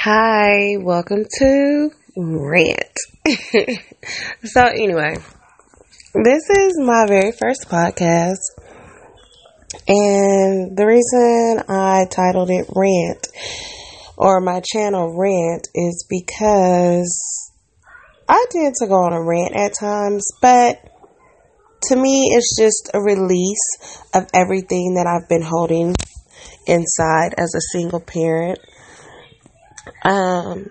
Hi, welcome to Rant. so, anyway, this is my very first podcast, and the reason I titled it Rant or my channel Rant is because I tend to go on a rant at times, but to me, it's just a release of everything that I've been holding inside as a single parent. Um,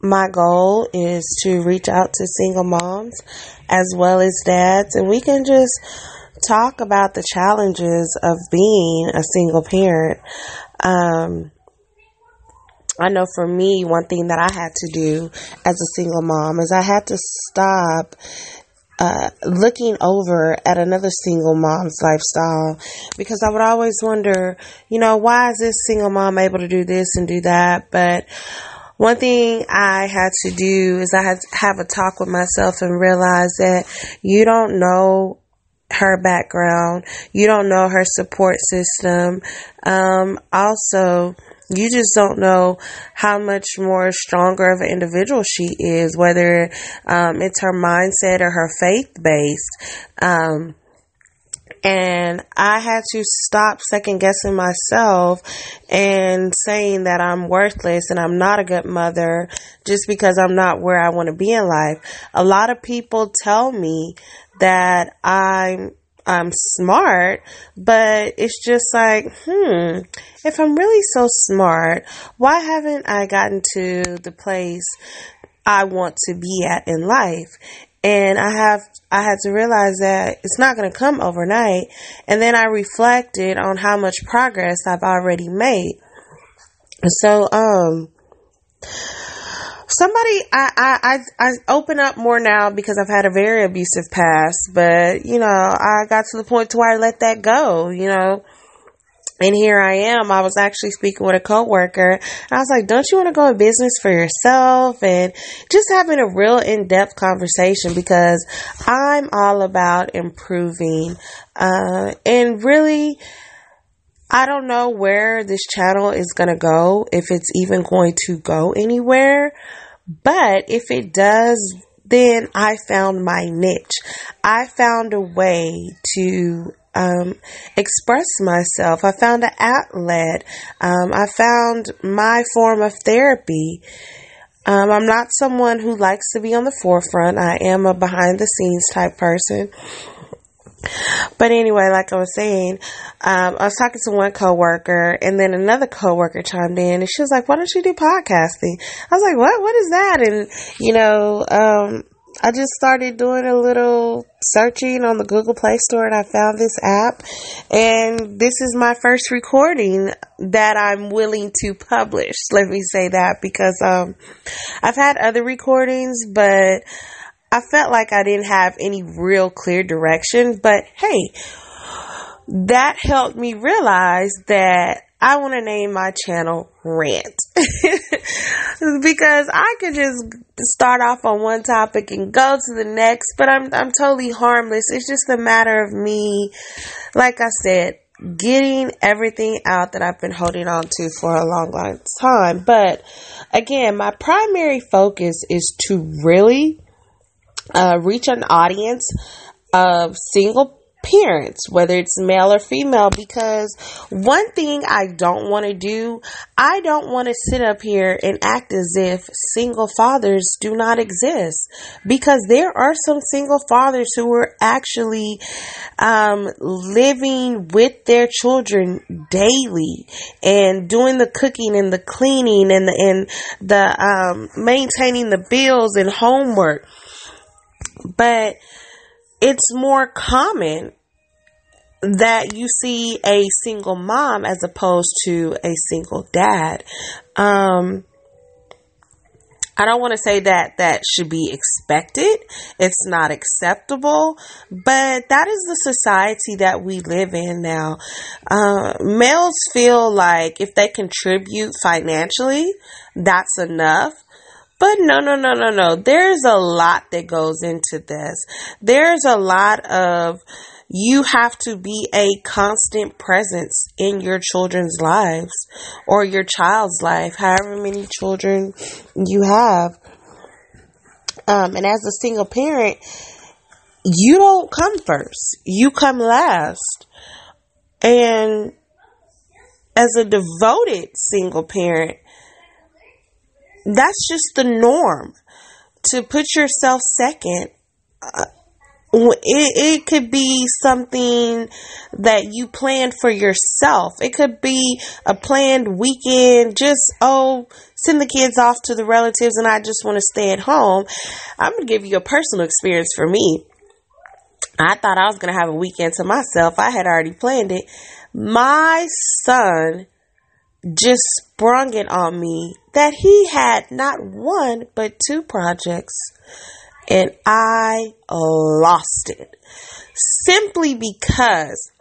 my goal is to reach out to single moms as well as dads, and we can just talk about the challenges of being a single parent. Um, I know for me, one thing that I had to do as a single mom is I had to stop uh, looking over at another single mom's lifestyle because I would always wonder, you know, why is this single mom able to do this and do that? But one thing I had to do is I had to have a talk with myself and realize that you don't know her background, you don't know her support system. Um, also, you just don't know how much more stronger of an individual she is, whether um, it's her mindset or her faith based. Um, and I had to stop second guessing myself and saying that I'm worthless and I'm not a good mother just because I'm not where I want to be in life. A lot of people tell me that I'm I'm smart, but it's just like, hmm, if I'm really so smart, why haven't I gotten to the place I want to be at in life? And I have, I had to realize that it's not going to come overnight. And then I reflected on how much progress I've already made. So, um, somebody I, I I open up more now because I've had a very abusive past, but you know, I got to the point to where I let that go, you know. And here I am. I was actually speaking with a coworker. I was like, "Don't you want to go in business for yourself?" And just having a real in-depth conversation because I'm all about improving, uh, and really I don't know where this channel is going to go, if it's even going to go anywhere. But if it does, then I found my niche. I found a way to um, express myself. I found an outlet. Um, I found my form of therapy. Um, I'm not someone who likes to be on the forefront. I am a behind the scenes type person. But anyway, like I was saying, um, I was talking to one coworker, and then another coworker chimed in, and she was like, "Why don't you do podcasting?" I was like, "What? What is that?" And you know, um, I just started doing a little searching on the Google Play Store, and I found this app, and this is my first recording that I'm willing to publish. Let me say that because um, I've had other recordings, but I felt like I didn't have any real clear direction, but hey, that helped me realize that I want to name my channel Rant. because I could just start off on one topic and go to the next, but I'm I'm totally harmless. It's just a matter of me like I said, getting everything out that I've been holding on to for a long long time. But again, my primary focus is to really uh, reach an audience of single parents, whether it's male or female, because one thing I don't want to do, I don't want to sit up here and act as if single fathers do not exist, because there are some single fathers who are actually um, living with their children daily and doing the cooking and the cleaning and the and the um, maintaining the bills and homework but it's more common that you see a single mom as opposed to a single dad. Um, I don't want to say that that should be expected. It's not acceptable, but that is the society that we live in now. Uh, males feel like if they contribute financially, that's enough. But no, no, no, no, no. There's a lot that goes into this. There's a lot of, you have to be a constant presence in your children's lives or your child's life, however many children you have. Um, and as a single parent, you don't come first, you come last. And as a devoted single parent, that's just the norm to put yourself second. Uh, it, it could be something that you planned for yourself. It could be a planned weekend, just, oh, send the kids off to the relatives and I just want to stay at home. I'm going to give you a personal experience for me. I thought I was going to have a weekend to myself. I had already planned it. My son just sprung it on me that he had not one but two projects and I lost it simply because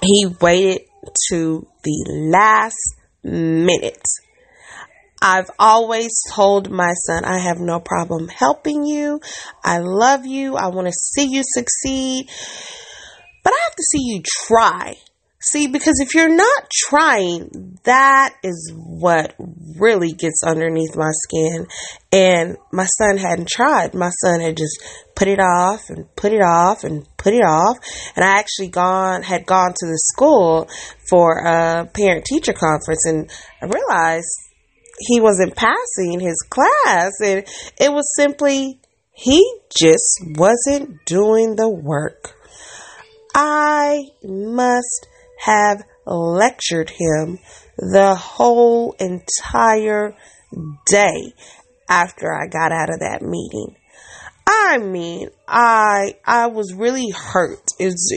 he waited to the last minute. I've always told my son, I have no problem helping you. I love you. I want to see you succeed. But I have to see you try. See, because if you're not trying, that is what really gets underneath my skin. And my son hadn't tried. My son had just put it off and put it off and put it off. And I actually gone had gone to the school for a parent teacher conference and I realized he wasn't passing his class and it was simply he just wasn't doing the work. I must have lectured him the whole entire day after I got out of that meeting. I mean, I I was really hurt. It's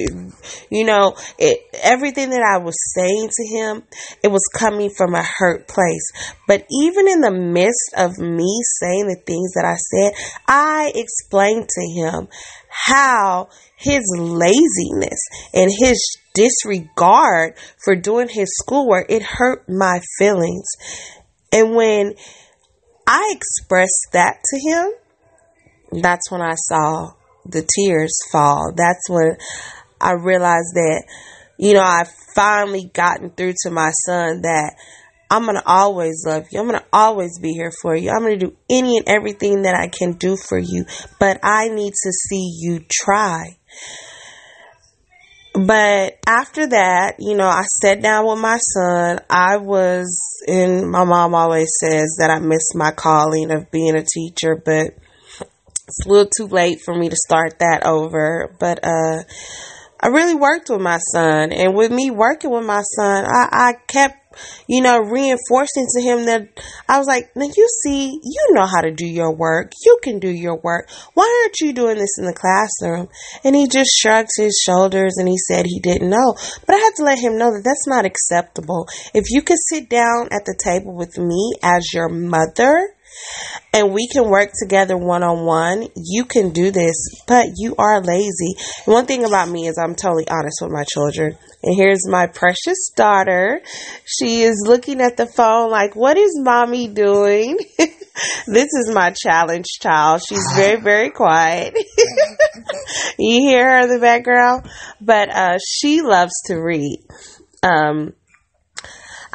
you know, it everything that I was saying to him, it was coming from a hurt place. But even in the midst of me saying the things that I said, I explained to him how his laziness and his disregard for doing his schoolwork, it hurt my feelings. And when I expressed that to him, that's when I saw the tears fall. That's when I realized that, you know, I've finally gotten through to my son that I'm going to always love you. I'm going to always be here for you. I'm going to do any and everything that I can do for you, but I need to see you try. But after that, you know, I sat down with my son. I was, and my mom always says that I missed my calling of being a teacher, but it's a little too late for me to start that over. But, uh, I really worked with my son, and with me working with my son, I, I kept you know, reinforcing to him that I was like, now you see, you know how to do your work. You can do your work. Why aren't you doing this in the classroom? And he just shrugged his shoulders and he said he didn't know. But I had to let him know that that's not acceptable. If you could sit down at the table with me as your mother, and we can work together one on one. You can do this, but you are lazy. One thing about me is I'm totally honest with my children. And here's my precious daughter. She is looking at the phone like, what is mommy doing? this is my challenge child. She's very, very quiet. you hear her in the background? But uh, she loves to read. Um,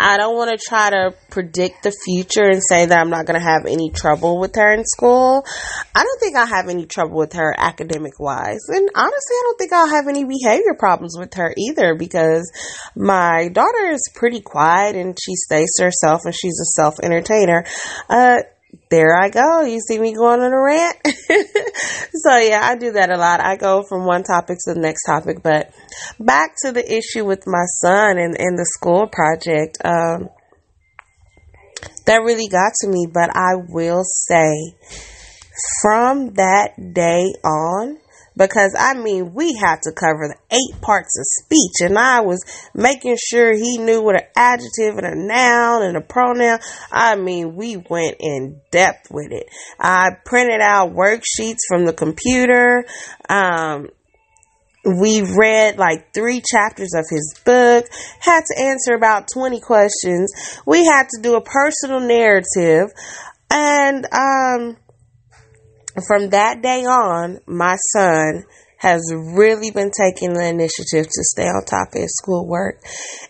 I don't want to try to predict the future and say that I'm not going to have any trouble with her in school. I don't think I'll have any trouble with her academic wise. And honestly, I don't think I'll have any behavior problems with her either because my daughter is pretty quiet and she stays to herself and she's a self entertainer. Uh, there I go. You see me going on a rant? so yeah, I do that a lot. I go from one topic to the next topic, but back to the issue with my son and, and the school project. Um, that really got to me, but I will say from that day on, because I mean, we had to cover the eight parts of speech, and I was making sure he knew what an adjective and a noun and a pronoun. I mean, we went in depth with it. I printed out worksheets from the computer. Um, we read like three chapters of his book, had to answer about 20 questions. We had to do a personal narrative. And um, from that day on, my son has really been taking the initiative to stay on top of his schoolwork.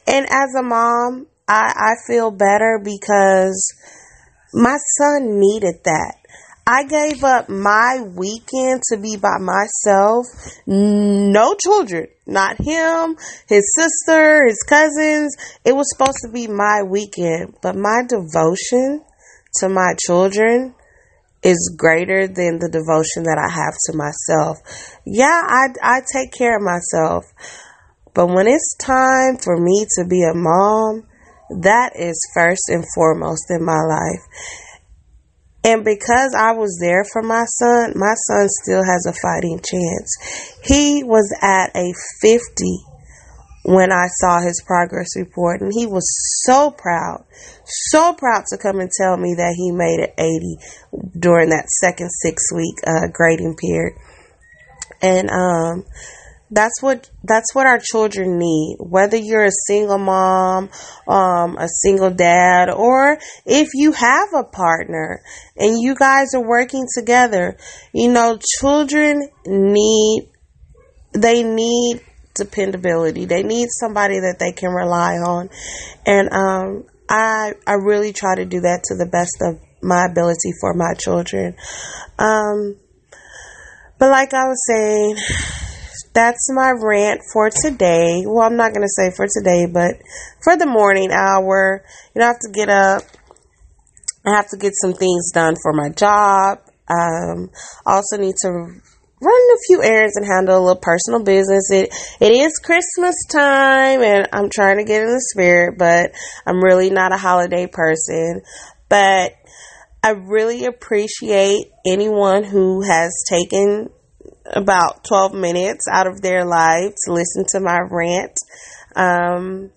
And as a mom, I, I feel better because my son needed that. I gave up my weekend to be by myself. No children. Not him, his sister, his cousins. It was supposed to be my weekend. But my devotion to my children is greater than the devotion that I have to myself. Yeah, I, I take care of myself. But when it's time for me to be a mom, that is first and foremost in my life. And because I was there for my son, my son still has a fighting chance. He was at a 50 when I saw his progress report, and he was so proud, so proud to come and tell me that he made it 80 during that second six week uh, grading period. And um, that's what that's what our children need whether you're a single mom um, a single dad or if you have a partner and you guys are working together you know children need they need dependability they need somebody that they can rely on and um, i i really try to do that to the best of my ability for my children um, but like i was saying that's my rant for today. Well, I'm not going to say for today, but for the morning hour. You know, I have to get up. I have to get some things done for my job. Um, also need to run a few errands and handle a little personal business. It it is Christmas time and I'm trying to get in the spirit, but I'm really not a holiday person. But I really appreciate anyone who has taken about 12 minutes out of their life to listen to my rant. Um,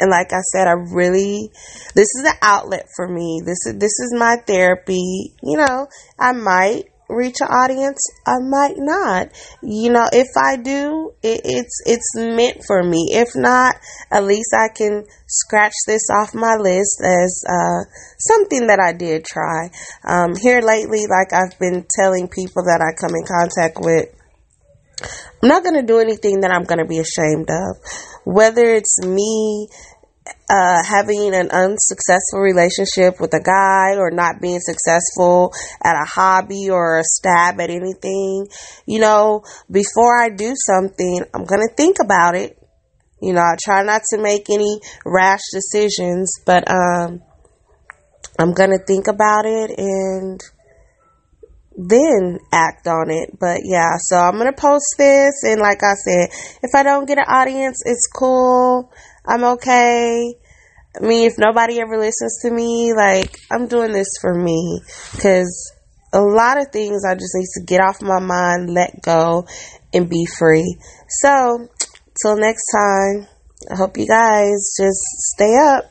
and like I said, I really, this is an outlet for me. This is, this is my therapy. You know, I might reach an audience, I might not. You know, if I do, it, it's it's meant for me. If not, at least I can scratch this off my list as uh, something that I did try. Um, here lately, like I've been telling people that I come in contact with. I'm not going to do anything that I'm going to be ashamed of. Whether it's me uh, having an unsuccessful relationship with a guy or not being successful at a hobby or a stab at anything, you know, before I do something, I'm going to think about it. You know, I try not to make any rash decisions, but um, I'm going to think about it and then act on it. But yeah, so I'm going to post this. And like I said, if I don't get an audience, it's cool. I'm okay. I mean, if nobody ever listens to me, like, I'm doing this for me. Because a lot of things I just need to get off my mind, let go, and be free. So, till next time, I hope you guys just stay up.